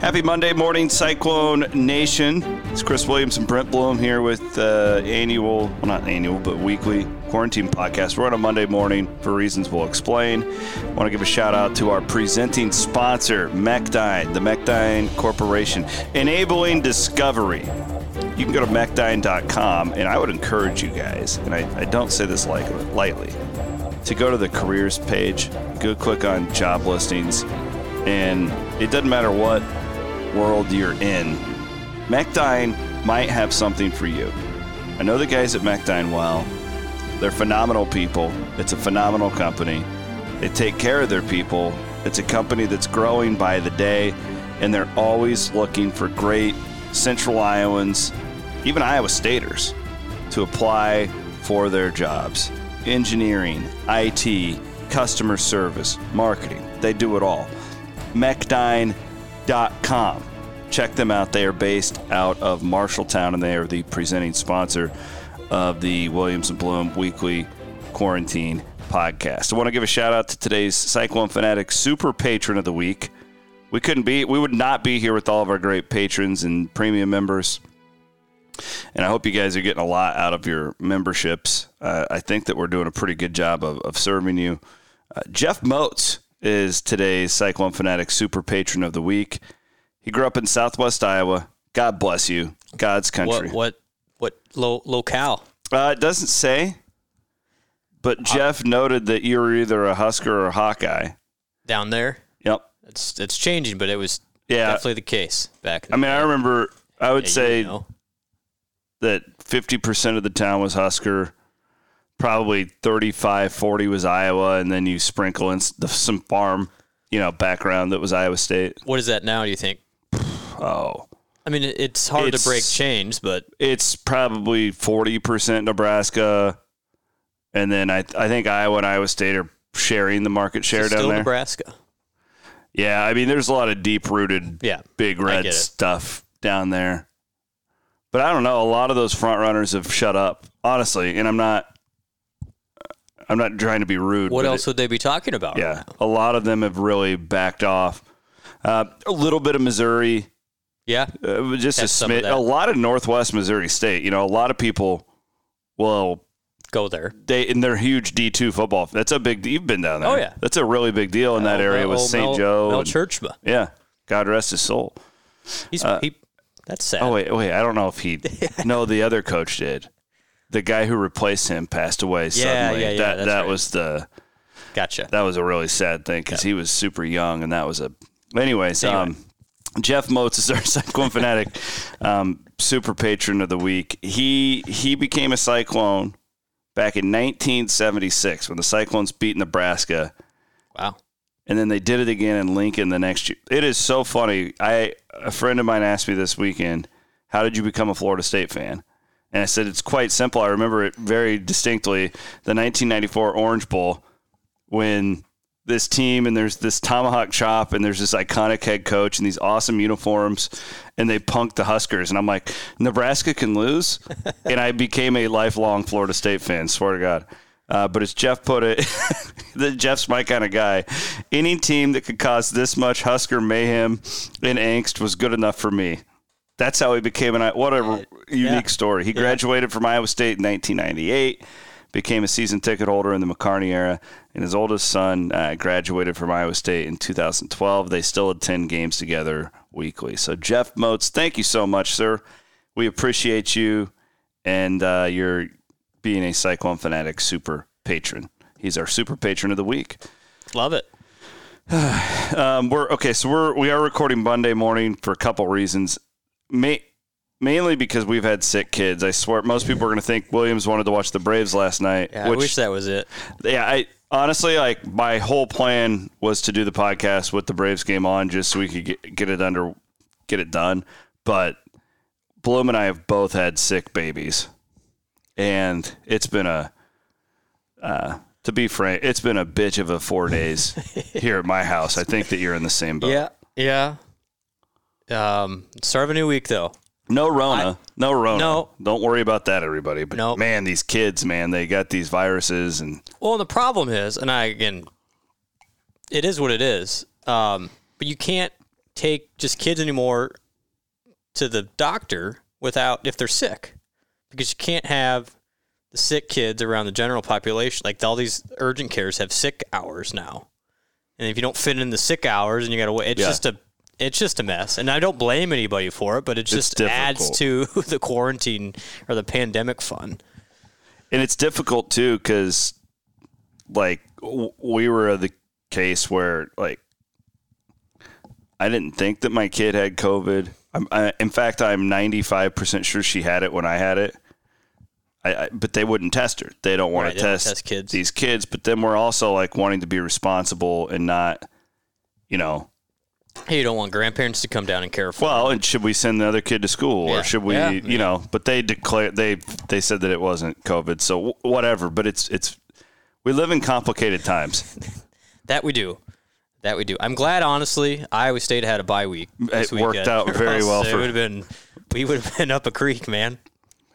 Happy Monday morning, Cyclone Nation. It's Chris Williams and Brent Bloom here with uh, annual, well, not annual, but weekly quarantine podcast. We're on a Monday morning for reasons we'll explain. I want to give a shout out to our presenting sponsor, Mechdyne, the Mechdyne Corporation, enabling discovery. You can go to mechdyne.com, and I would encourage you guys, and I, I don't say this lightly, to go to the careers page, go click on job listings, and it doesn't matter what world you're in, Mechdyne might have something for you. I know the guys at Mechdyne well. They're phenomenal people. It's a phenomenal company. They take care of their people. It's a company that's growing by the day, and they're always looking for great Central Iowans, even Iowa Staters, to apply for their jobs. Engineering, IT, customer service, marketing. They do it all. Mechdyne.com. Check them out. They are based out of Marshalltown, and they are the presenting sponsor of the Williams and Bloom Weekly Quarantine Podcast. I want to give a shout out to today's Cyclone Fanatic Super Patron of the Week. We couldn't be, we would not be here with all of our great patrons and premium members. And I hope you guys are getting a lot out of your memberships. Uh, I think that we're doing a pretty good job of, of serving you. Uh, Jeff Moats is today's Cyclone Fanatic Super Patron of the Week. He grew up in Southwest Iowa. God bless you, God's country. What what what lo- locale? Uh, it doesn't say, but Jeff noted that you were either a Husker or a Hawkeye. Down there, Yep. it's it's changing, but it was Yeah. definitely the case back. I mean, I remember. I would Yeah, you say know. that 50% of the town was Husker. Probably 35, 40 was Iowa, and then you sprinkle in the, some farm, you know, background that was Iowa State. what is that now? Do you think? Oh, I mean, it's hard It's- to break chains, but it's probably 40% Nebraska, and then I I think Iowa and Iowa State are sharing the market share down still there. Nebraska. Yeah, I mean, there's a lot of deep rooted, Yeah, big red stuff down there. But I don't know. A lot of those front runners have shut up, honestly, and I'm not. I'm not trying to be rude. What else would they be talking about? It, yeah, a lot of them have really backed off. Uh, a little bit of Missouri, yeah. uh, just a smidge. A lot of Northwest Missouri State. You know, a lot of people. will Go there. they and they're huge D two football. That's a big. You've been down there. Oh, yeah. that's a really big deal in that Oh, area with St. Joe. Mel and- Tjeerdsma. yeah, God rest his soul. He's he. That's sad. Oh wait, wait. I don't know if he. no, the other coach did. The guy who replaced him passed away suddenly. yeah, yeah, that that right. was the Gotcha. that was a really sad thing because he was super young, and that was a. Anyways, Anyway. um, Jeff Moats is our Cyclone fanatic, um, super patron of the week. He he became a Cyclone back in 1976 when the Cyclones beat Nebraska Wow. and then they did it again in Lincoln the next year. It is so funny. I a friend of mine asked me this weekend, "How did you become a Florida State fan?" And I said it's quite simple. I remember it very distinctly. The 1994 Orange Bowl when this team and there's this tomahawk chop and there's this iconic head coach and these awesome uniforms and they punked the Huskers and I'm like Nebraska can lose and I became a lifelong Florida State fan swear to God uh, but as Jeff put it the Jeff's my kind of guy any team that could cause this much Husker mayhem and angst was good enough for me that's how he became an what a unique story he graduated from Iowa State in 1998 became a season ticket holder in the McCarney era, and his oldest son uh, graduated from Iowa State in 2012. They still attend games together weekly. So, Jeff Moats, thank you so much, sir. We appreciate you and uh, your being a Cyclone Fanatic super patron. He's our super patron of the week. Love it. Um, we're okay, so we're we are recording Monday morning for a couple reasons. Ma- mainly because we've had sick kids. I swear, most people are going to think Williams wanted to watch the Braves last night. Yeah, which, I wish that was it. yeah, I honestly like my whole plan was to do the podcast with the Braves game on just so we could get, get it under get it done. But Bloom and I have both had sick babies, and it's been a uh, to be frank, it's been a bitch of a four days here at my house. I think that you're in the same boat. Yeah. Yeah. Um, start of a new week though. No Rona. no Rona. No. Don't worry about that, everybody. But Nope. man, these kids, man, they got these viruses and Well, the problem is, and I again, it is what it is. Um, but you can't take just kids anymore to the doctor without if they're sick, because you can't have the sick kids around the general population. Like all these urgent cares have sick hours now, and if you don't fit in the sick hours, and you got to wait, it's Yeah. just a it's just a mess. And I don't blame anybody for it, but it just adds to the quarantine or the pandemic fun. and it's difficult too because like w- we were the case where like i didn't think that my kid had covid I'm, I, in fact i'm 95% sure she had it when i had it I, I, but they wouldn't test her they don't want Right, to test, test kids. these kids but then we're also like wanting to be responsible and not you know Hey, you don't want grandparents to come down and care for. well and should we send the other kid to school Yeah. or should we Yeah, you yeah. know but they declared they they said that it wasn't covid so w- whatever but it's it's we live in complicated times That we do. That we do. I'm glad, honestly, Iowa State had a bye week. This It worked weekend. out very well It would have been. We would have been up a creek, man.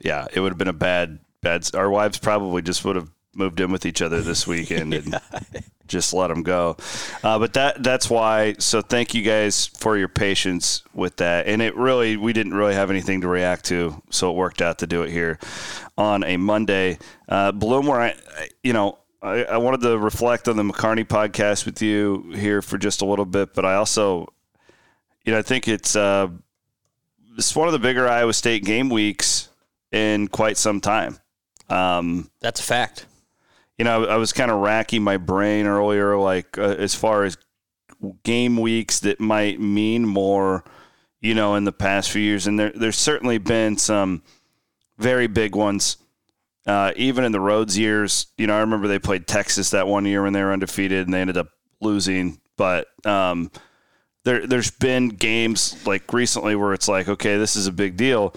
yeah it would have been a bad bad our wives probably just would have moved in with each other this weekend and just let them go. Uh, but that that's why so thank you guys for your patience with that. And it really we didn't really have anything to react to so it worked out to do it here on a monday. Uh, bloom where i I- you know I, I wanted to reflect on the mccarney podcast with you here for just a little bit but i also you know i think it's uh it's one of the bigger iowa state game weeks in quite some time. Um, That's a fact. You know, I was kind of racking my brain earlier, like uh, as far as game weeks that might mean more, you know, in the past few years. And there, there's certainly been some very big ones, uh, even in the Rhodes years. You know, I remember they played Texas that one year when they were undefeated and they ended up losing. But um, there, there's been games like recently where it's like, okay, this is a big deal.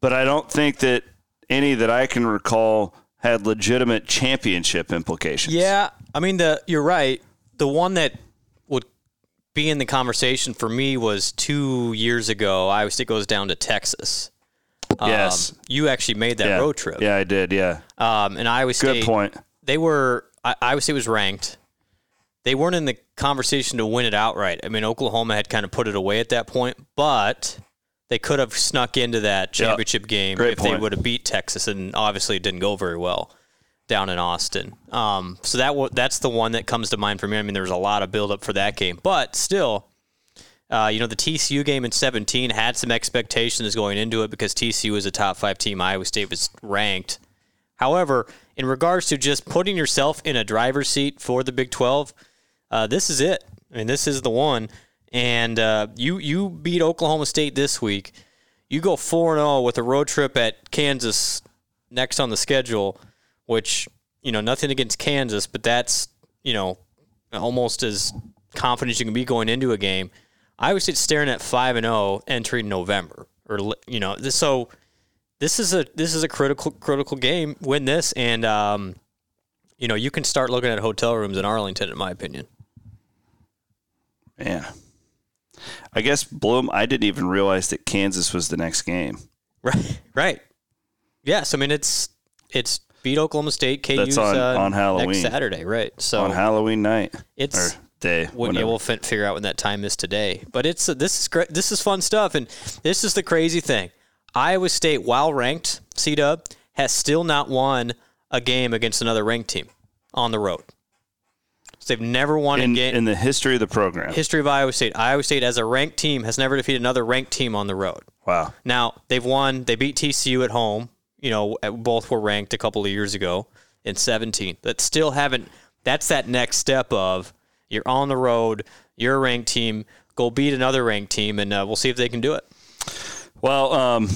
But I don't think that any that I can recall had legitimate championship implications. Yeah, I mean the you're right. The one that would be in the conversation for me was two years ago. Iowa State goes down to Texas. Um, Yes. you actually made that yeah. road trip. Yeah, I did. Yeah. Um, and Iowa State. Good point. They were I- Iowa State was ranked. They weren't in the conversation to win it outright. I mean, Oklahoma had kind of put it away at that point, but they could have snuck into that championship game Great if they would have beat Texas, and obviously it didn't go very well down in Austin. Um, so that wa- that's the one that comes to mind for me. I mean, there was a lot of buildup for that game, but still, uh, you know, the TCU game in 17 had some expectations going into it because TCU was a top five team. Iowa State was ranked. However, in regards to just putting yourself in a driver's seat for the Big 12, uh, this is it. I mean, this is the one. And uh, you you beat Oklahoma State this week. You go four and zero with a road trip at Kansas next on the schedule, which you know nothing against Kansas, but that's you know almost as confident as you can be going into a game. Iowa State's staring at five and zero entering November, or you know so this is a this is a critical critical game. Win this, and um, you know you can start looking at hotel rooms in Arlington, in my opinion. Man. I guess Bloom. I didn't even realize that Kansas was the next game. Right, right. Yes, I mean it's it's beat Oklahoma State. KU's That's on- uh, on Halloween. next Saturday, right? So on Halloween night it's or day. when, yeah, we'll fin- figure out when that time is today. But it's uh, this is great. This is fun stuff, and this is the crazy thing. Iowa State, while ranked, C Dub has still not won a game against another ranked team on the road. They've never won in, a game in the history of the program. history of Iowa State. Iowa State, as a ranked team, has never defeated another ranked team on the road. wow. Now they've won. They beat TCU at home. You know, both were ranked a couple of years ago in 17. That still haven't. That's that next step of you're on the road. You're a ranked team. Go beat another ranked team, and uh, we'll see if they can do it. Well, um,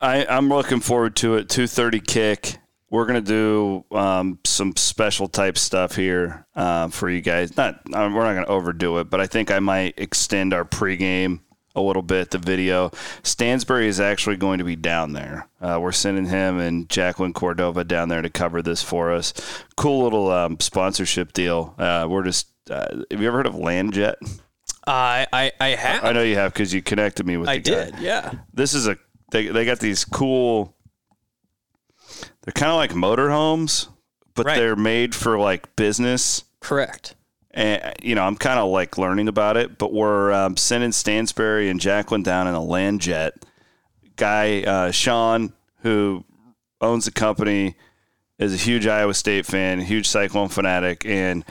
I, I'm looking forward to it. 2:30 kick. We're gonna do um, some special type stuff here uh, for you guys. Not uh, we're not gonna overdo it, but I think I might extend our pregame a little bit. The video. Stansbury is actually going to be down there. Uh, we're sending him and Jacqueline Cordova down there to cover this for us. Cool little um, sponsorship deal. Uh, we're just. Uh, have you ever heard of Landjet? I I, I have. I know you have because you connected me with the I guy did. Yeah. this is a they they got these cool they're kind of like motorhomes but Right. they're made for like business Correct. and you know I'm kind of like learning about it, but we're um, sending Stansbury and Jacqueline down in a land jet. Guy uh, Sean, who owns the company, is a huge Iowa State fan, huge Cyclone fanatic, and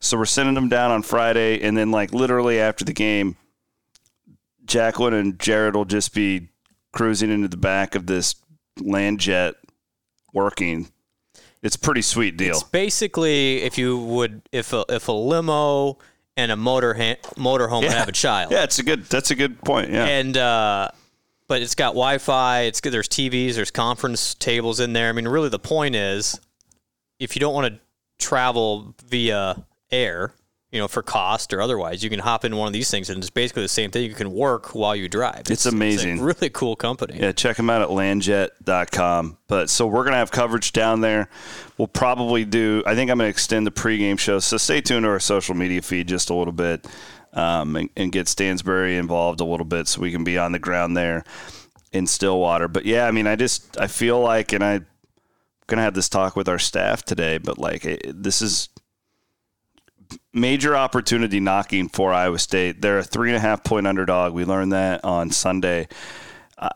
so we're sending them down on Friday, and then like literally after the game, Jacqueline and Jared will just be cruising into the back of this land jet, working. It's a pretty sweet deal. It's basically if you would if a, if a limo and a motor ha- motorhome would have a child. Yeah, it's a good. That's a good point. Yeah, And uh, but it's got Wi-Fi. It's good. There's TVs. There's conference tables in there. I mean, really, the point is, if you don't want to travel via air, you know, for cost or otherwise, you can hop in one of these things, and it's basically the same thing. You can work while you drive. It's amazing. a really cool company. Yeah, check them out at landjet.com. But so we're going to have coverage down there. We'll probably do, I think I'm going to extend the pregame show. So stay tuned to our social media feed just a little bit um, and, and get Stansbury involved a little bit so we can be on the ground there in Stillwater. But yeah, I mean, I just, I feel like, and I'm going to have this talk with our staff today, but like it, this is major opportunity knocking for Iowa State. They're a three and a half point underdog. We learned that on Sunday. Uh,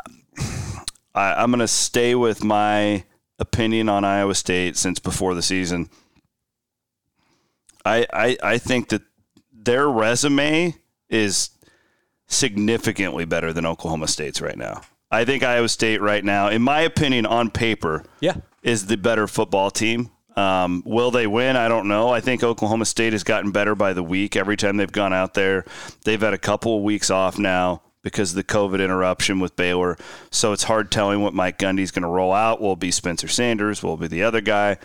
I, I'm going to stay with my opinion on Iowa State since before the season. I, I, I think that their resume is significantly better than Oklahoma State's right now. I think Iowa State right now, in my opinion, on paper, Yeah. is the better football team. Um, will they win? I don't know. I think Oklahoma State has gotten better by the week every time they've gone out there. They've had a couple of weeks off now because of the COVID interruption with Baylor. So it's hard telling what Mike Gundy's going to roll out. Will it be Spencer Sanders? Will it be the other guy?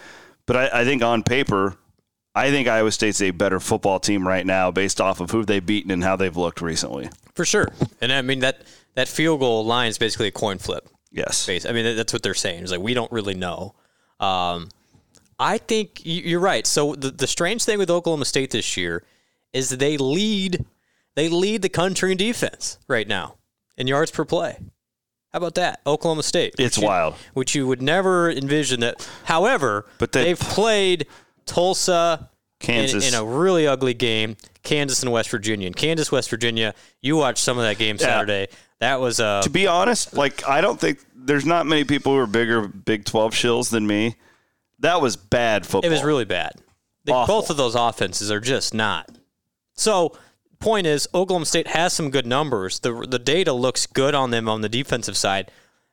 But I, I think on paper, I think Iowa State's a better football team right now based off of who they've beaten and how they've looked recently. For sure. And I mean that that field goal line is basically a coin flip. Yes. I mean that's what they're saying. It's like we don't really know. Um, I think you're right. So the the strange thing with Oklahoma State this year is they lead they lead the country in defense right now in yards per play. How about that? Oklahoma State. It's you- wild. which you would never envision that. However, But they- they've played Tulsa, Kansas. in, a really ugly game. Kansas and West Virginia. And Kansas, West Virginia. You watched some of that game Saturday. That was uh, to be honest, like I don't think there's not many people who are bigger Big 12 shills than me. That was bad football. it was really bad. They, both of those offenses are just not. So, point is, Oklahoma State has some good numbers. the The data looks good on them on the defensive side,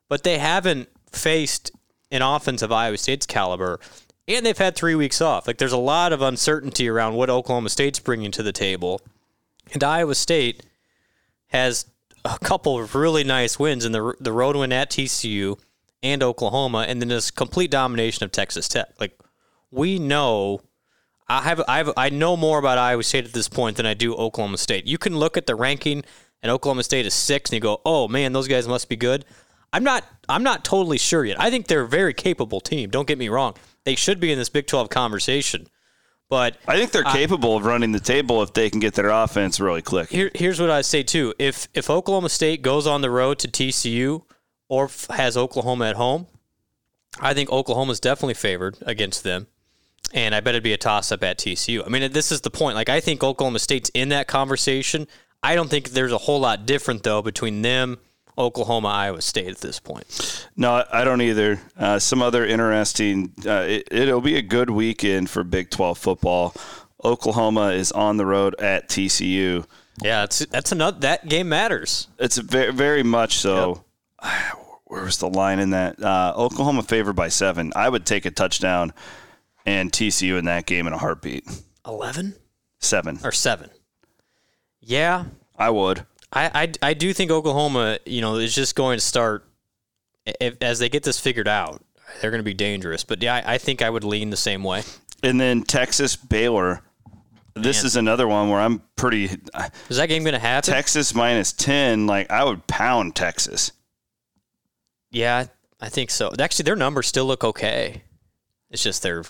but they haven't faced an offense of Iowa State's caliber, and they've had three weeks off. Like, there's a lot of uncertainty around what Oklahoma State's bringing to the table, and Iowa State has a couple of really nice wins in the the road win at TCU and Oklahoma, and then this complete domination of Texas Tech. Like we know, I have I have I know more about Iowa State at this point than I do Oklahoma State. You can look at the ranking, and Oklahoma State is six, and you go, oh man, those guys must be good. I'm not I'm not totally sure yet. I think they're a very capable team. Don't get me wrong. They should be in this Big 12 conversation. But I think they're capable of running the table if they can get their offense really clicking. here, here's what I say too: if if Oklahoma State goes on the road to TCU or has Oklahoma at home, I think Oklahoma's definitely favored against them, and I bet it'd be a toss up at TCU. I mean, this is the point. Like, I think Oklahoma State's in that conversation. I don't think there's a whole lot different though between them, Oklahoma, Iowa State at this point. No, I- don't either. Uh, some other interesting. Uh, it, it'll be a good weekend for Big 12 football. Oklahoma is on the road at TCU. Yeah, that's that's another that game matters. It's very, very much so. Where was the line in that? Uh, Oklahoma favored by seven. I would take a touchdown and TCU in that game in a heartbeat. Eleven Seven. or seven? Yeah, I would. I, I, I do think Oklahoma, you know, is just going to start if, as they get this figured out. They're going to be dangerous, but yeah, I, I think I would lean the same way. And then Texas Baylor. This Man. is another one where I'm pretty. Is that game going to happen? Texas minus 10, like, I would pound Texas. Yeah, I think so. Actually, their numbers still look okay. It's just their.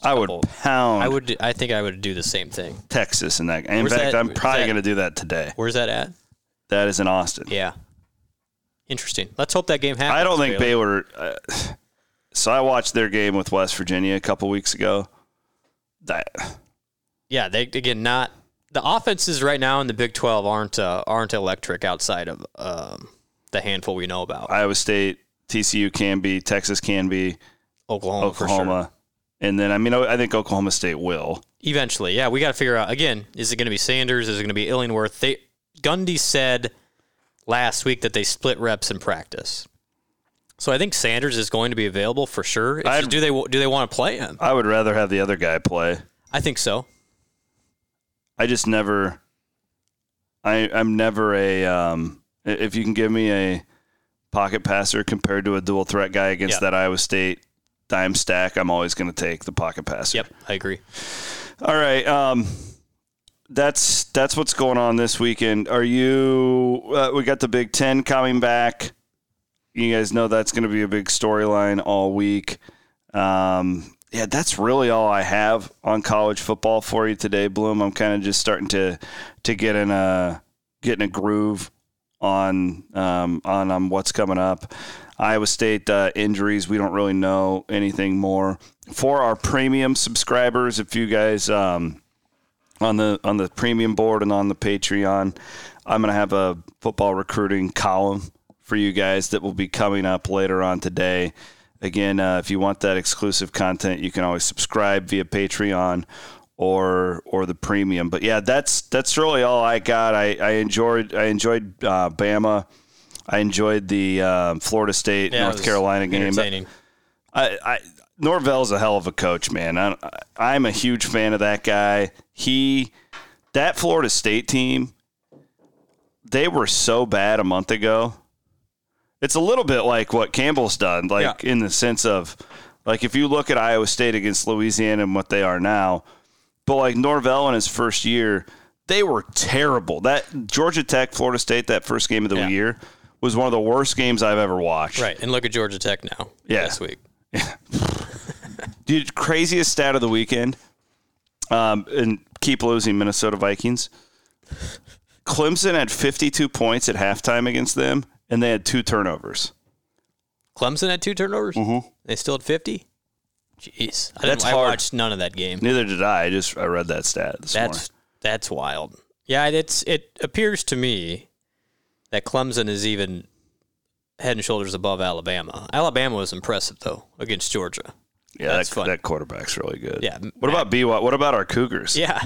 I would couple- pound I would. I think I would do the same thing. Texas in that. In Where's fact, that- I'm probably that- going to do that today. Where's that at? That is in Austin. Yeah. Interesting. Let's hope that game happens. I don't think Baylor. Baylor. Uh, so I watched their game with West Virginia a couple weeks ago. That yeah, they again not the offenses right now in the Big Twelve aren't uh, aren't electric outside of um, the handful we know about. Iowa State, TCU can be, Texas can be, Oklahoma, for sure. Oklahoma, and then I mean I think Oklahoma State will. Eventually, yeah, we got to figure out again. Is it going to be Sanders? Is it going to be Illingworth? They Gundy said last week that they split reps in practice. So I think Sanders is going to be available for sure. Just, do they do they want to play him? I would rather have the other guy play. I think so. I just never. I I'm never a um. If you can give me a pocket passer compared to a dual threat guy against Yeah. that Iowa State dime stack, I'm always going to take the pocket passer. Yep, I agree. All right. Um, that's that's what's going on this weekend. Are you? Uh, we got the Big Ten coming back. You guys know that's going to be a big storyline all week. Um, yeah, that's really all I have on college football for you today, Bloom. I'm kind of just starting to to get in a get in a groove on um, on um, what's coming up. Iowa State uh, injuries. We don't really know anything more. For our premium subscribers, if you guys um, on the on the premium board and on the Patreon, I'm to have a football recruiting column for you guys that will be coming up later on today. Again, uh, if you want that exclusive content, you can always subscribe via Patreon or or the premium. But yeah, that's that's really all I got. I, I enjoyed I enjoyed uh, Bama. I enjoyed the um, Florida State Yeah, North Carolina game. Entertaining. I, I Norvell's a hell of a coach, man. I, I'm a huge fan of that guy. He, that Florida State team, they were so bad a month ago. It's a little bit like what Campbell's done, like in the sense of, like if you look at Iowa State against Louisiana and what they are now, but like Norvell in his first year, they were terrible. That Georgia Tech, Florida State, that first game of the Yeah. year was one of the worst games I've ever watched. Right, and look at Georgia Tech now. Yeah. this week. Dude, craziest stat of the weekend. Um, and keep losing Minnesota Vikings. Clemson had 52 points at halftime against them, and they had two turnovers. Clemson had two turnovers. Mm-hmm. They still had fifty. Jeez, I, That's I hard. watched none of that game. Neither did I. I just I read that stat this morning. That's that's wild. Yeah, it's it appears to me that Clemson is even head and shoulders above Alabama. Alabama was impressive though against Georgia. Yeah, that's that, fun. that quarterback's really good. Yeah, What about BY? What about our Cougars? Yeah,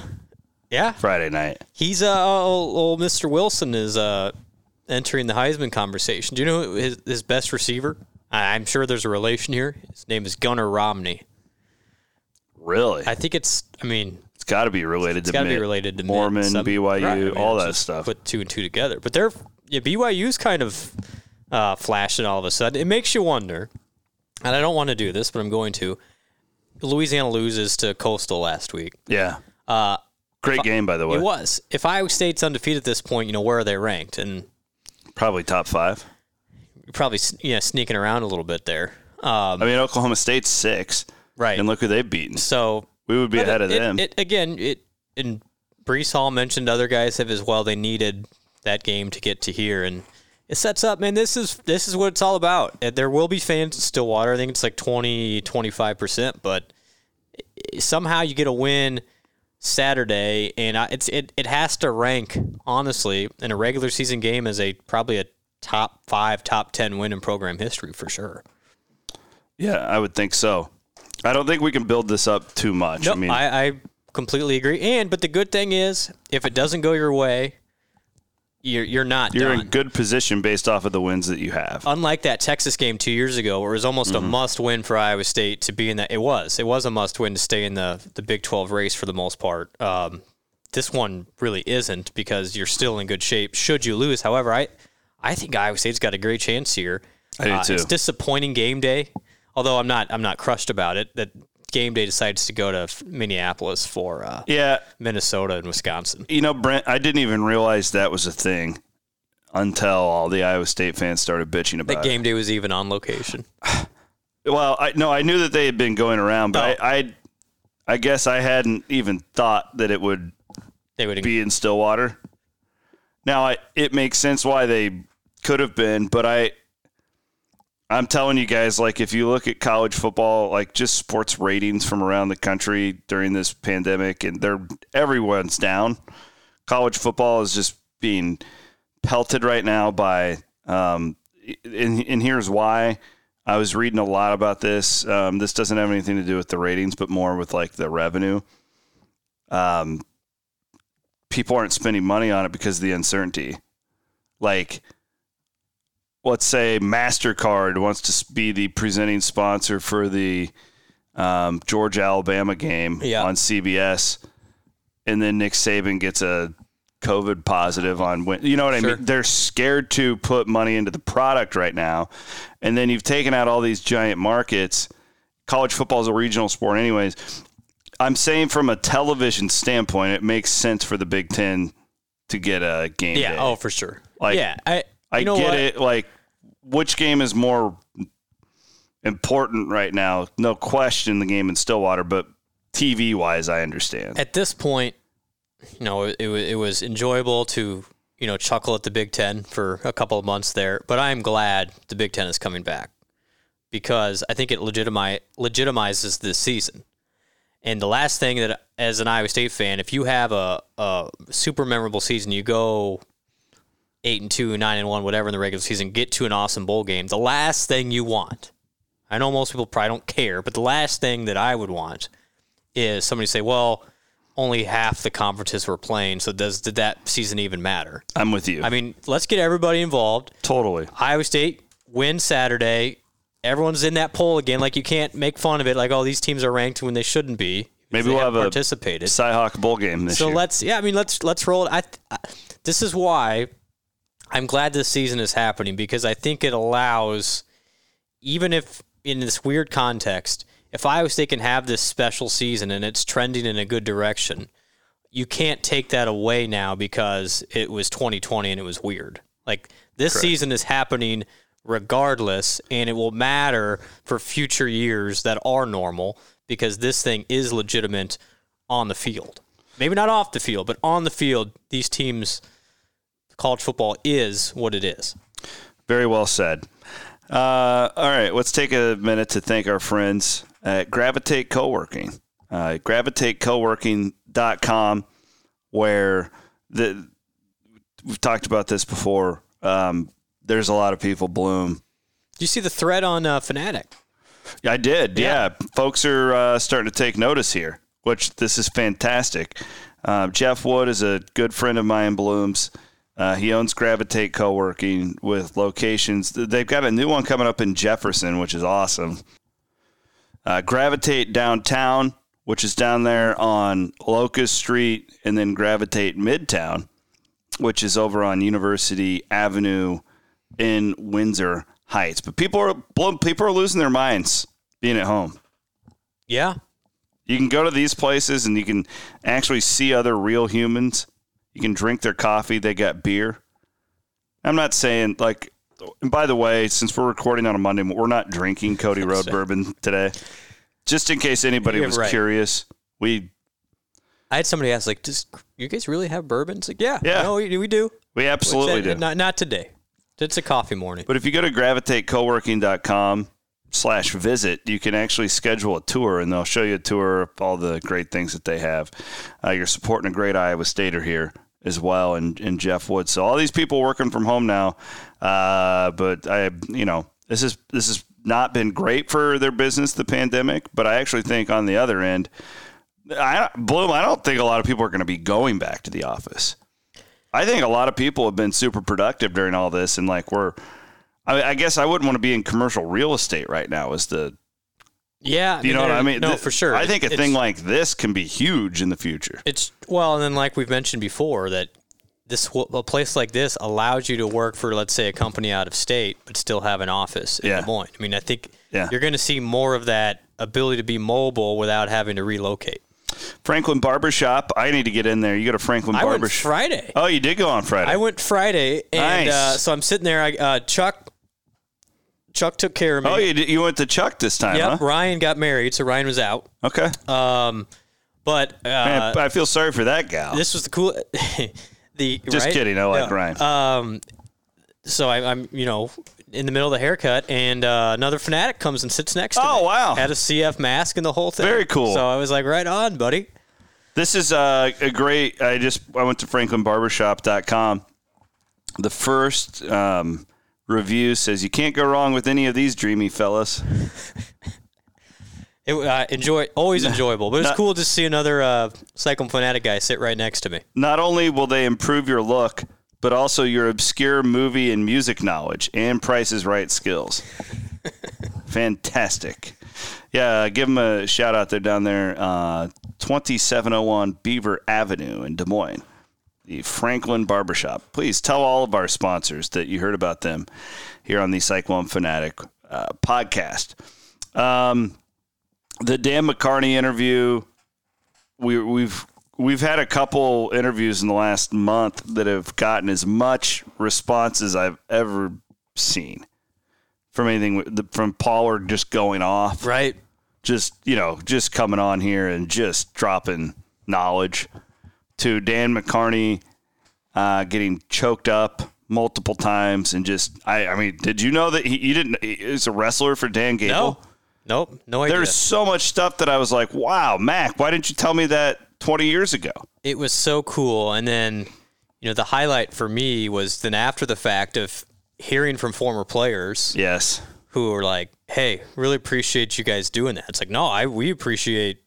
yeah. Friday night. He's uh, old, old Mr. Wilson is uh entering the Heisman conversation. Do you know his his best receiver? I'm sure there's a relation here. His name is Gunner Romney. Really? I think it's. I mean, it's got to be related It's to got to be related to Mormon, some- BYU, Right, I mean, all that stuff. Put two and two together, but they're yeah, BYU's kind of uh, flashing all of a sudden. It makes you wonder, and I don't want to do this, but I'm going to. Louisiana loses to Coastal last week. yeah. Uh, Great game, by the way. it was. If Iowa State's undefeated at this point, you know where are they ranked? And Probably top five. Probably yeah sneaking around a little bit there. Um, I mean, Oklahoma State's six, right. and look who they've beaten. so We would be ahead it, of them. It, again, it and Breece Hall mentioned other guys have as well. They needed that game to get to here, and it sets up. Man, this is this is what it's all about. Uh, There will be fans in Stillwater. I think it's like 20, 25 percent, but somehow you get a win Saturday, and I, it's it it has to rank honestly in a regular season game as a probably a top five, top ten win in program history for sure. Yeah, I would think so. I don't think we can build this up too much. No, I mean, I, I completely agree. And but the good thing is, if it doesn't go your way, you're you're not you're done. in good position based off of the wins that you have. Unlike that Texas game two years ago, where it was almost Mm-hmm. a must win for Iowa State to be in that. It was. It was a must win to stay in the the Big Twelve race for the most part. Um, this one really isn't because you're still in good shape. Should you lose, however, I I think Iowa State's got a great chance here. I do Uh, too. It's disappointing game day, although I'm not I'm not crushed about it. That game day decides to go to Minneapolis for uh, yeah, Minnesota and Wisconsin. you know, Brent, I didn't even realize that was a thing until all the Iowa State fans started bitching about That game day was even on location. Well, I no, I knew that they had been going around, but Oh. I, I, I guess I hadn't even thought that it would They would be in Stillwater. Now, I, it makes sense why they could have been, but I, I'm telling you guys, like if you look at college football, like just sports ratings from around the country during this pandemic, and they're everyone's down. College football is just being pelted right now by, um, and, and here's why. I was reading a lot about this. Um, this doesn't have anything to do with the ratings, but more with like the revenue. Um, people aren't spending money on it because of the uncertainty. Like, let's say Mastercard wants to be the presenting sponsor for the um, Georgia Alabama game Yeah. on CBS, and then Nick Saban gets a COVID positive on when you know what I mean. They're scared to put money into the product right now, and then you've taken out all these giant markets. College football is a regional sport, anyways. I'm saying from a television standpoint, it makes sense for the Big Ten to get a game. Yeah. day. Oh, for sure. Like, yeah. I. I you know get what? it. Like, which game is more important right now? No question, the game in Stillwater, but TV wise, I understand. At this point, you know, it, it, it was enjoyable to you know chuckle at the Big Ten for a couple of months there, but I'm glad the Big Ten is coming back because I think it legitimi- legitimizes this season. And the last thing that, as an Iowa State fan, if you have a, a super memorable season, you go eight and two, nine and one, whatever in the regular season, get to an awesome bowl game. The last thing you want, I know most people probably don't care, but the last thing that I would want is somebody say, "Well, only half the conferences were playing, so does did that season even matter?" I'm with you. I mean, let's get everybody involved. totally. Iowa State win Saturday. Everyone's in that poll again. Like you can't make fun of it. Like oh, these teams are ranked when they shouldn't be. Maybe we'll have a participated. Cyhawk bowl game this So year. let's yeah, I mean let's let's roll it. I, I this is why I'm glad this season is happening because I think it allows even if in this weird context, if Iowa State can have this special season and it's trending in a good direction, you can't take that away now because it was 2020 and it was weird. Like this season is happening regardless and it will matter for future years that are normal because this thing is legitimate on the field. Maybe not off the field, but on the field, these teams college football is what it is. Very well said. Uh, all right, let's take a minute to thank our friends at Gravitate Co-working. Uh, gravitatecoworking.com where the we've talked about this before. Um, there's a lot of people bloom Do you see the thread on uh, Fanatic? I did. Yeah. Yeah. Folks are uh, starting to take notice here, which this is fantastic. Uh, Jeff Wood is a good friend of mine, Blooms. Uh, he owns Gravitate Co working with locations. They've got a new one coming up in Jefferson, which is awesome. Uh, Gravitate Downtown, which is down there on Locust Street, and then Gravitate Midtown, which is over on University Avenue in Windsor Heights. But people are people are losing their minds being at home. Yeah. You can go to these places and you can actually see other real humans. You can drink their coffee. They got beer. I'm not saying like. And by the way, since we're recording on a Monday, we're not drinking Cody Road bourbon today. Just in case anybody was right. curious, we I had somebody ask, like, does you guys really have bourbon? It's like, yeah. Yeah. No, we, we do. we absolutely It's- do. Not, not today. It's a coffee morning. But if you go to gravitatecoworking.com slash visit, you can actually schedule a tour and they'll show you a tour of all the great things that they have. Uh, you're supporting a great Iowa Stater here as well and, and Jeff Wood. So all these people working from home now. Uh, but I, you know, this is, this has not been great for their business, the pandemic, but I actually think on the other end, I, Bloom, I don't think a lot of people are going to be going back to the office. I think a lot of people have been super productive during all this, and like we're, I, I guess I wouldn't want to be in commercial real estate right now. Is the Yeah. you know what I mean? No, Th- for sure. I think a It's- thing like this can be huge in the future. It's well, and then like we've mentioned before, that this a place like this allows you to work for, let's say, a company out of state, but still have an office in Yeah. Des Moines. I mean, I think Yeah. you're going to see more of that ability to be mobile without having to relocate. Franklin Barbershop. I need to get in there. You go to Franklin I went Barbershop. Friday. oh, you did go on Friday. I went Friday, and Nice. uh, so I'm sitting there. I, uh, Chuck, Chuck took care of me. oh, you did, you went to Chuck this time, Yep. huh? Ryan got married, so Ryan was out. Okay. Um, but uh, Man, I feel sorry for that gal. this was the cool. the Just right? kidding. I like No. Ryan. Um, so I, I'm, you know, in the middle of the haircut, and uh, another fanatic comes and sits next to me. Oh, wow. Had a CF mask and the whole thing. Very cool. So I was like, right on, buddy. This is uh, a great. I just I went to franklinbarbershop.com. The first um, review says you can't go wrong with any of these dreamy fellas. It, uh, enjoy, always enjoyable, but it's Not- cool to see another uh, Cyclone fanatic guy sit right next to me. Not only will they improve your look, but also your obscure movie and music knowledge and Price is Right skills. Fantastic. Yeah, give them a shout out there down there, uh, 2701 Beaver Avenue in Des Moines, the Franklin Barbershop. Please tell all of our sponsors that you heard about them here on the Cyclone Fanatic uh, podcast. Um, the Dan McCarney interview, we, we've we've had a couple interviews in the last month that have gotten as much response as I've ever seen from anything from Pollard just going off, Right. just you know, just coming on here and just dropping knowledge to Dan McCarney uh, getting choked up multiple times and just I I mean, did you know that he you didn't he is a wrestler for Dan Gable? No. Nope. No idea. There's so much stuff that I was like, wow, Mac, why didn't you tell me that 20 years ago? it was so cool. And then, you know, the highlight for me was then after the fact of hearing from former players Yes. who were like, "Hey, really appreciate you guys doing that." It's like, no, I we appreciate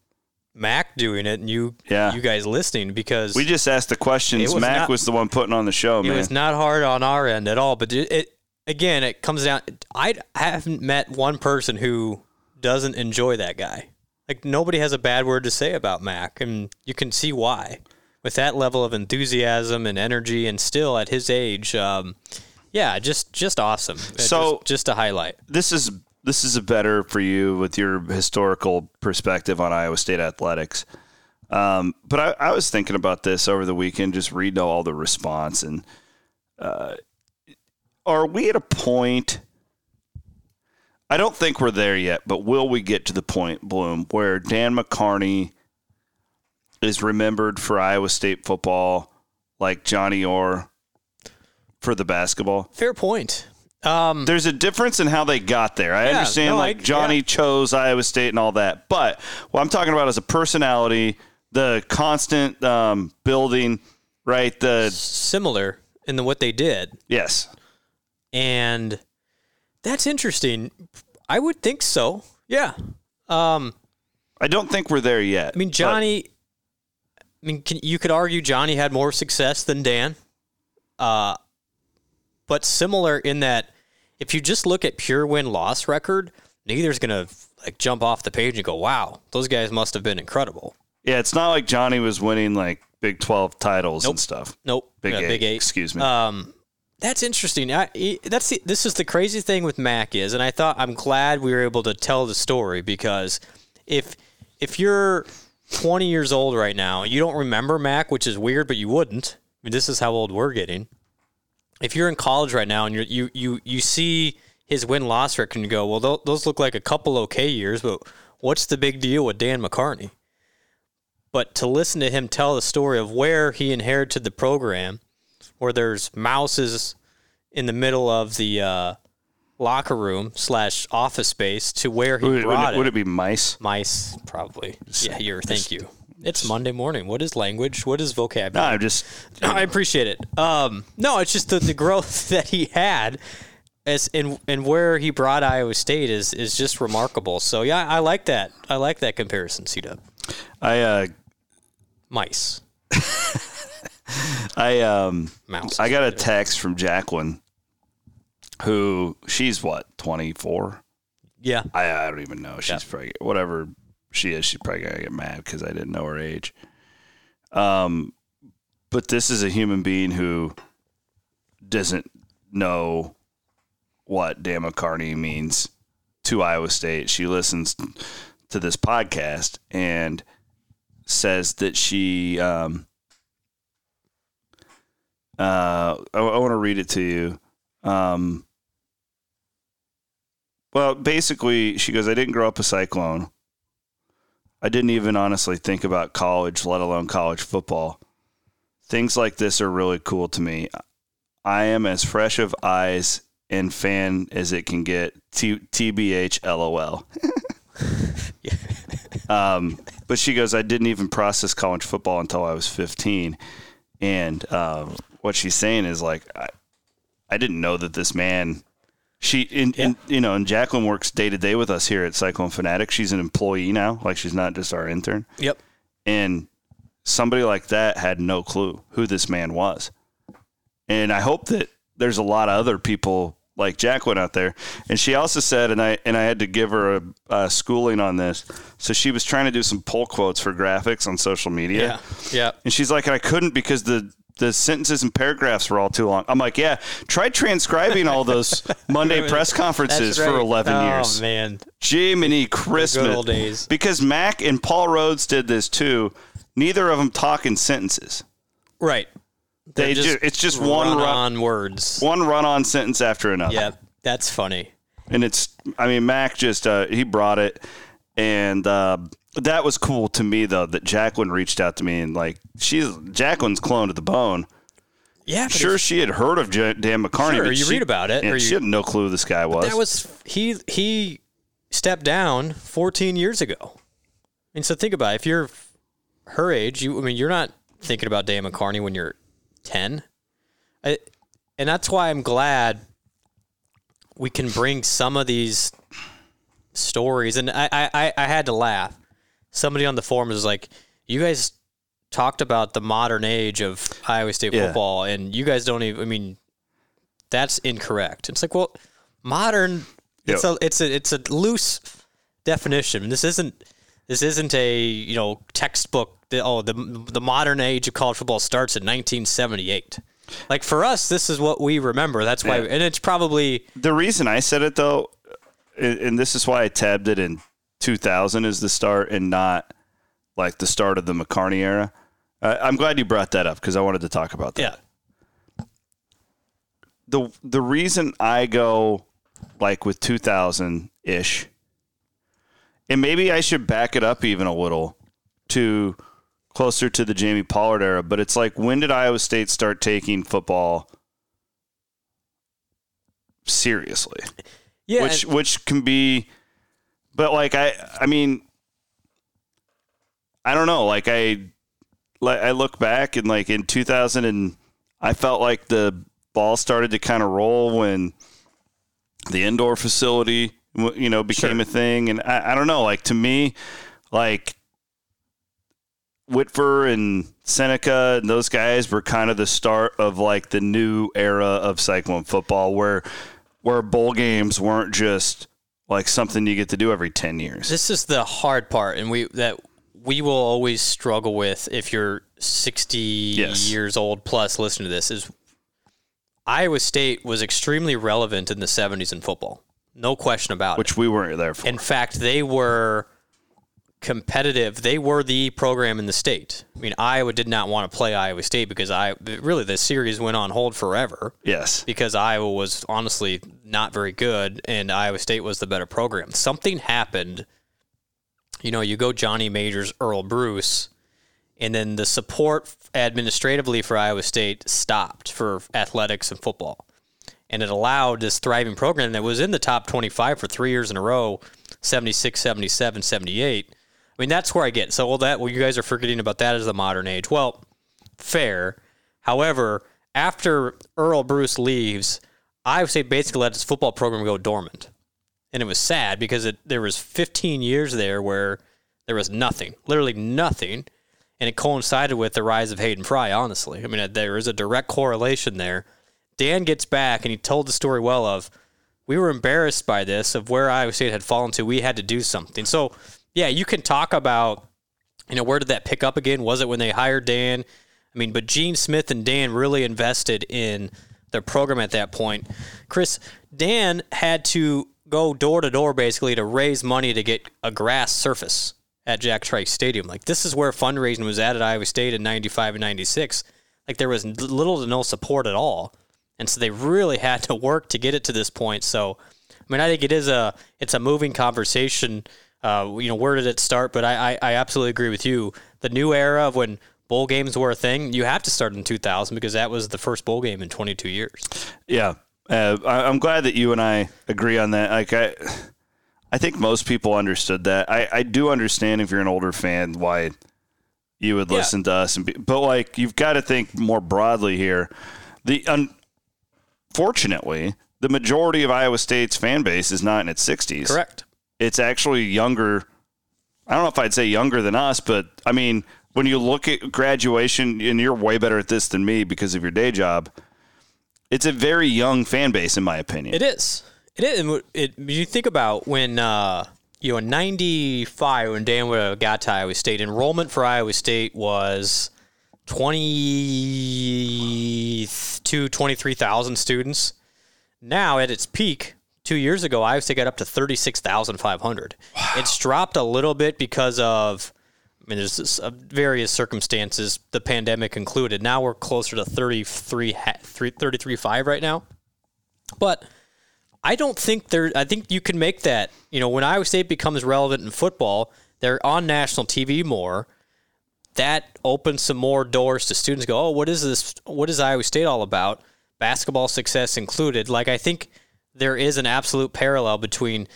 Mac doing it and you Yeah. you guys listening because We just asked the questions. Was Mac not- was the one putting on the show, it man. was not hard on our end at all. But it, it again, it comes down. I haven't met one person who doesn't enjoy that guy. Like nobody has a bad word to say about Mac, and you can see why. With that level of enthusiasm and energy, and still at his age, um, yeah, just just awesome. So- just, just a highlight. this is this is a better for you with your historical perspective on Iowa State athletics. Um, but I, I was thinking about this over the weekend, just reading all the response, and uh, are we at a point? I don't think we're there yet, but will we get to the point, Bloom, where Dan McCarney is remembered for Iowa State football like Johnny Orr for the basketball? Fair point. Um, there's a difference in how they got there. I Yeah, understand no, like I- Johnny yeah. chose Iowa State and all that, but what I'm talking about is a personality, the constant um, building, right? The similar in the, what they did. yes, and that's interesting. I would think so. Yeah. Um, I don't think we're there yet. I mean, Johnny. I mean, can, you could argue Johnny had more success than Dan, uh, but similar in that if you just look at pure win loss record, neither's gonna like jump off the page and go, "Wow, those guys must have been incredible." yeah, it's not like Johnny was winning like Big 12 titles Nope. and stuff. Nope, Big Yeah, eight, big eight. excuse me. Um, that's interesting. I, that's the, this is the crazy thing with Mac is, and I thought I'm glad we were able to tell the story because if if you're 20 years old right now, you don't remember Mac, which is weird, but you wouldn't. I mean, this is how old we're getting. If you're in college right now and you're, you you you see his win loss record and you go, well, those look like a couple okay years, but what's the big deal with Dan McCarney? But to listen to him tell the story of where he inherited the program, where there's mouses in the middle of the uh, locker room slash office space to where he would, it- would, brought it, it. would it be mice? Mice, probably. Yeah, you're. Thank you. It's Monday morning. What is language? What is vocabulary? No, I'm just I appreciate it. Um, no, it's just the, the growth that he had, as and and where he brought Iowa State is is just remarkable. So yeah, I like that. I like that comparison, C Dub. I uh Mice, I um mouse. I got a text from Jacqueline who she's what, 24? yeah, I, I don't even know. She's Yeah. probably whatever she is. She's probably gonna get mad because I didn't know her age. Um, but this is a human being who doesn't know what Dan McCarney means to Iowa State. She listens to this podcast and says that she. Um, uh, I, I want to read it to you. Um, well, basically, she goes, I didn't grow up a cyclone. I didn't even honestly think about college, let alone college football. Things like this are really cool to me. I am as fresh of eyes and fan as it can get. T- TBH LOL. um, but she goes, I didn't even process college football until I was 15. And uh, what she's saying is like, I, I didn't know that this man. She, in, Yeah. in, you know, and Jacqueline works day to day with us here at Cyclone Fanatic. She's an employee now, like she's not just our intern. Yep. And somebody like that had no clue who this man was. And I hope that there's a lot of other people like Jacqueline out there. And she also said, and I and I had to give her a, a schooling on this. So she was trying to do some pull quotes for graphics on social media. Yeah. Yeah. And she's like, I couldn't because the the sentences and paragraphs were all too long. I'm like, yeah, try transcribing all those Monday press conferences for 11 oh, years. man. Jiminy Christmas. old days. Because Mac and Paul Rhoads did this too. Neither of them talk in sentences. Right. They They're ju- it's just one run run, on words. one run-on sentence after another. Yeah. That's funny. and it's I mean Mac just uh, he brought it, and uh, that was cool to me though that Jacqueline reached out to me and like she's Jacqueline's clone to the bone. Yeah. Sure, she had heard of J- Dan McCarney. Sure, you she- read about it, yeah, or she had no clue who this guy was. that was he he stepped down 14 years ago. And so think about it. if you're her age, you I mean you're not thinking about Dan McCarney when you're 10. I, and that's why I'm glad we can bring some of these stories and I, I- I had to laugh. Somebody on the forum was like, You guys talked about the modern age of Iowa State Yeah. football and you guys don't even I mean that's incorrect. It's like, well, modern. It's Yep. a it's a it's a loose definition. This isn't this isn't a you know textbook. That, oh, the the modern age of college football starts in 1978. Like for us, this is what we remember. That's why, Yeah. and it's probably the reason I said it though, and and this is why I tabbed it in 2000 is the start and not like the start of the McCarney era. Uh, I'm glad you brought that up because I wanted to talk about that. yeah the the reason I go like with 2000 ish, and maybe I should back it up even a little to closer to the Jamie Pollard era, but it's like when did Iowa State start taking football seriously? yeah. which which can be but like I I mean I don't know. Like I like I look back and like in 2000 and I felt like the ball started to kind of roll when the indoor facility you know became Sure. a thing. And I, I don't know. Like to me like Whitver and Seneca and those guys were kind of the start of like the new era of Cyclone football where where bowl games weren't just like something you get to do every 10 years. this is the hard part, and we that we will always struggle with if you're 60 Yes. years old plus listening to this is Iowa State was extremely relevant in the 70s in football. No question about it. which we weren't there for. In fact, they were competitive. They were the program in the state. I mean, Iowa did not want to play Iowa State because I really the series went on hold forever yes. because Iowa was honestly not very good and Iowa State was the better program. Something happened. You know, you go Johnny Majors, Earle Bruce, and then the support administratively for Iowa State stopped for athletics and football. And it allowed this thriving program that was in the top 25 for three years in a row 76, 77, 78. I mean, that's where I get. So, all that, well, you guys are forgetting about that as the modern age. Well, fair. However, after Earle Bruce leaves, Iowa State basically let its football program go dormant. And it was sad because it, there was 15 years there where there was nothing, literally nothing. And it coincided with the rise of Hayden Fry, honestly. I mean, uh, there is a direct correlation there. Dan gets back and he told the story well of we were embarrassed by this of where Iowa State had fallen to. We had to do something. So, yeah, you can talk about, you know, where did that pick up again? Was it when they hired Dan? I mean, but Gene Smith and Dan really invested in their program at that point. Chris, Dan had to go door to door basically to raise money to get a grass surface at Jack Trice Stadium. Like, this is where fundraising was at at Iowa State in 95 and 96. Like, there was little to no support at all. And so they really had to work to get it to this point. So, I mean, I think it is a it's a moving conversation. Uh, you know, where did it start? But I, I, I absolutely agree with you. The new era of when bowl games were a thing, you have to start in 2000 because that was the first bowl game in 22 years. Yeah. Uh, I, I'm glad that you and I agree on that. Like I, I think most people understood that. I, I do understand if you're an older fan why you would Yeah. listen to us, and be, but like you've got to think more broadly here. The unfortunately, the majority of Iowa State's fan base is not in its 60s. Correct. It's actually younger. I don't know if I'd say younger than us, but I mean, when you look at graduation, and you're way better at this than me because of your day job. It's a very young fan base, in my opinion. It is. It is. And It, you think about when uh, you know in '95 when Dan got to Iowa State, enrollment for Iowa State was 22, 23,000 students. Now at its peak, two years ago, Iowa State got up to 36,500. It's dropped a little bit because of. I mean, there's uh, various circumstances, the pandemic included. Now we're closer to 33, ha- three- 33.5 right now. But I don't think there. I think you can make that. You know, when Iowa State becomes relevant in football, they're on national TV more. That opens some more doors to students. Go, oh, what is this? What is Iowa State all about? Basketball success included. Like I think there is an absolute parallel between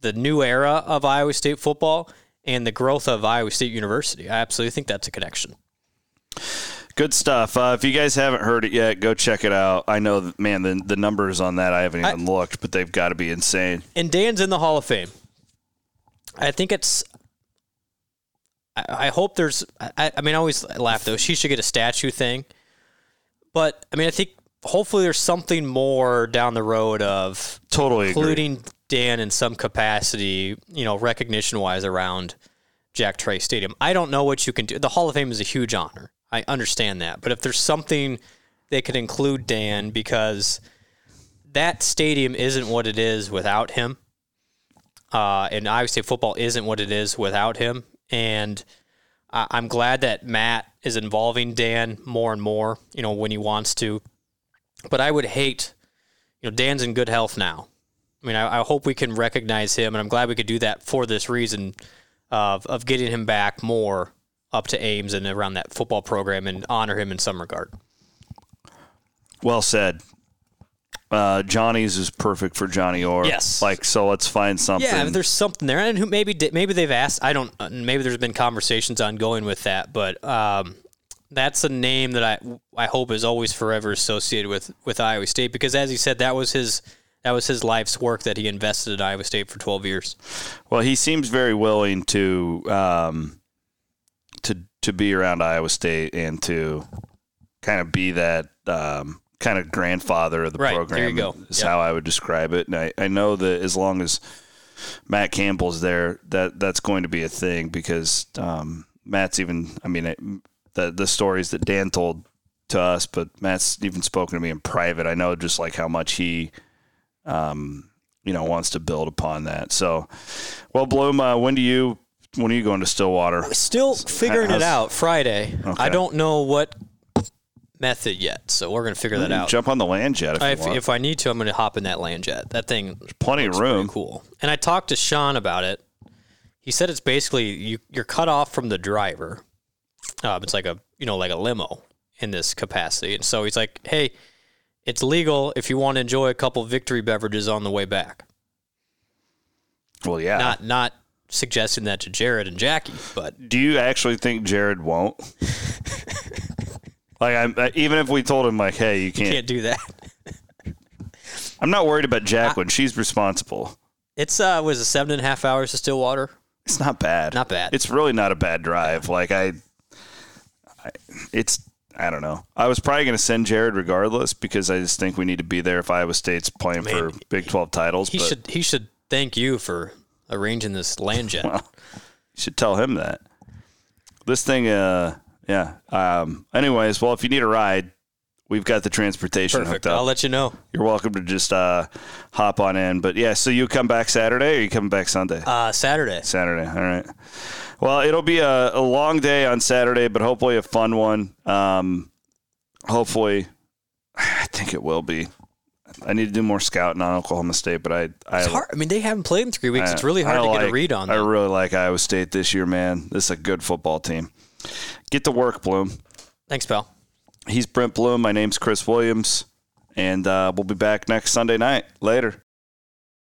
the new era of Iowa State football and the growth of Iowa State University. I absolutely think that's a connection. Good stuff. Uh, if you guys haven't heard it yet, go check it out. I know, that, man, the, the numbers on that I haven't even looked, but they've got to be insane. and Dan's in the Hall of Fame. I think it's. I, I hope there's. I, I mean, I always laugh though. She should get a statue thing, but I mean, I think hopefully there's something more down the road of Totally agree. Dan in some capacity. You know, recognition wise around Jack Trice Stadium. I don't know what you can do. The Hall of Fame is a huge honor. I understand that, but if there's something they could include Dan because that stadium isn't what it is without him. Uh, and Iowa State football isn't what it is without him. And I- I'm glad that Matt is involving Dan more and more, you know, when he wants to. But I would hate, you know, Dan's in good health now. I mean, I, I hope we can recognize him, and I'm glad we could do that for this reason of, of getting him back more up to Ames and around that football program and honor him in some regard. Well said. Uh, Johnny's is perfect for Johnny Orr. Yes. Like, so let's find something. Yeah, there's something there, and who maybe maybe they've asked. I don't. uh, Maybe there's been conversations ongoing with that, but um, that's a name that I I hope is always forever associated with with Iowa State because, as he said, that was his that was his life's work that he invested in Iowa State for 12 years. Well, he seems very willing to um, to to be around Iowa State and to kind of be that um, kind of grandfather of the Right, there program. you go. Is Yep. how I would describe it. And I, I know that as long as Matt Campbell's there, that that's going to be a thing because um, Matt's even. I mean, it, the the stories that Dan told to us, but Matt's even spoken to me in private. I know just like how much he. Um, you know, wants to build upon that. So, well, Bloom, uh, when do you when are you going to Stillwater? Still figuring it out. Friday. Okay. I don't know what method yet, so we're gonna figure that out. Jump on the land jet if, I- If, if I need to, I'm gonna hop in that land jet. That thing Plenty of room. cool. And I talked to Sean about it. He said it's basically you, you're cut off from the driver. Um, it's like a you know like a limo in this capacity, and so he's like, "Hey, it's legal if you want to enjoy a couple victory beverages on the way back." Well, yeah. Not not suggesting that to Jared and Jackie, but do you actually think Jared won't? like, I'm, uh, even if we told him, like, hey, you can't. you can't do that. I'm not worried about Jacqueline. She's responsible. It's uh was it seven and a half hours to Stillwater? It's not bad. Not bad. It's really not a bad drive. Like I, I it's I don't know. I was probably going to send Jared regardless because I just think we need to be there if Iowa State's playing for Big Twelve titles. He but should he should thank you for arranging this land jet. you should tell him that. This thing, uh, yeah. Um. Anyways, well, if you need a ride, we've got the transportation Perfect. hooked up. I'll let you know. You're welcome to just uh, hop on in. But yeah, so you come back Saturday or you coming back Sunday? Uh, Saturday. Saturday. All right. Well, it'll be a, a long day on Saturday, but hopefully a fun one. Um, hopefully, I think it will be. I need to do more scouting on Oklahoma State, but I, I, It's hard. I mean, they haven't played in three weeks. I- it's really hard to get a read on Them. I really like Iowa State this year, man. This is a good football team. Get to work, Bloom. Thanks, pal. He's Brent Bloom. My name's Chris Williams. And uh, we'll be back next Sunday night. Later.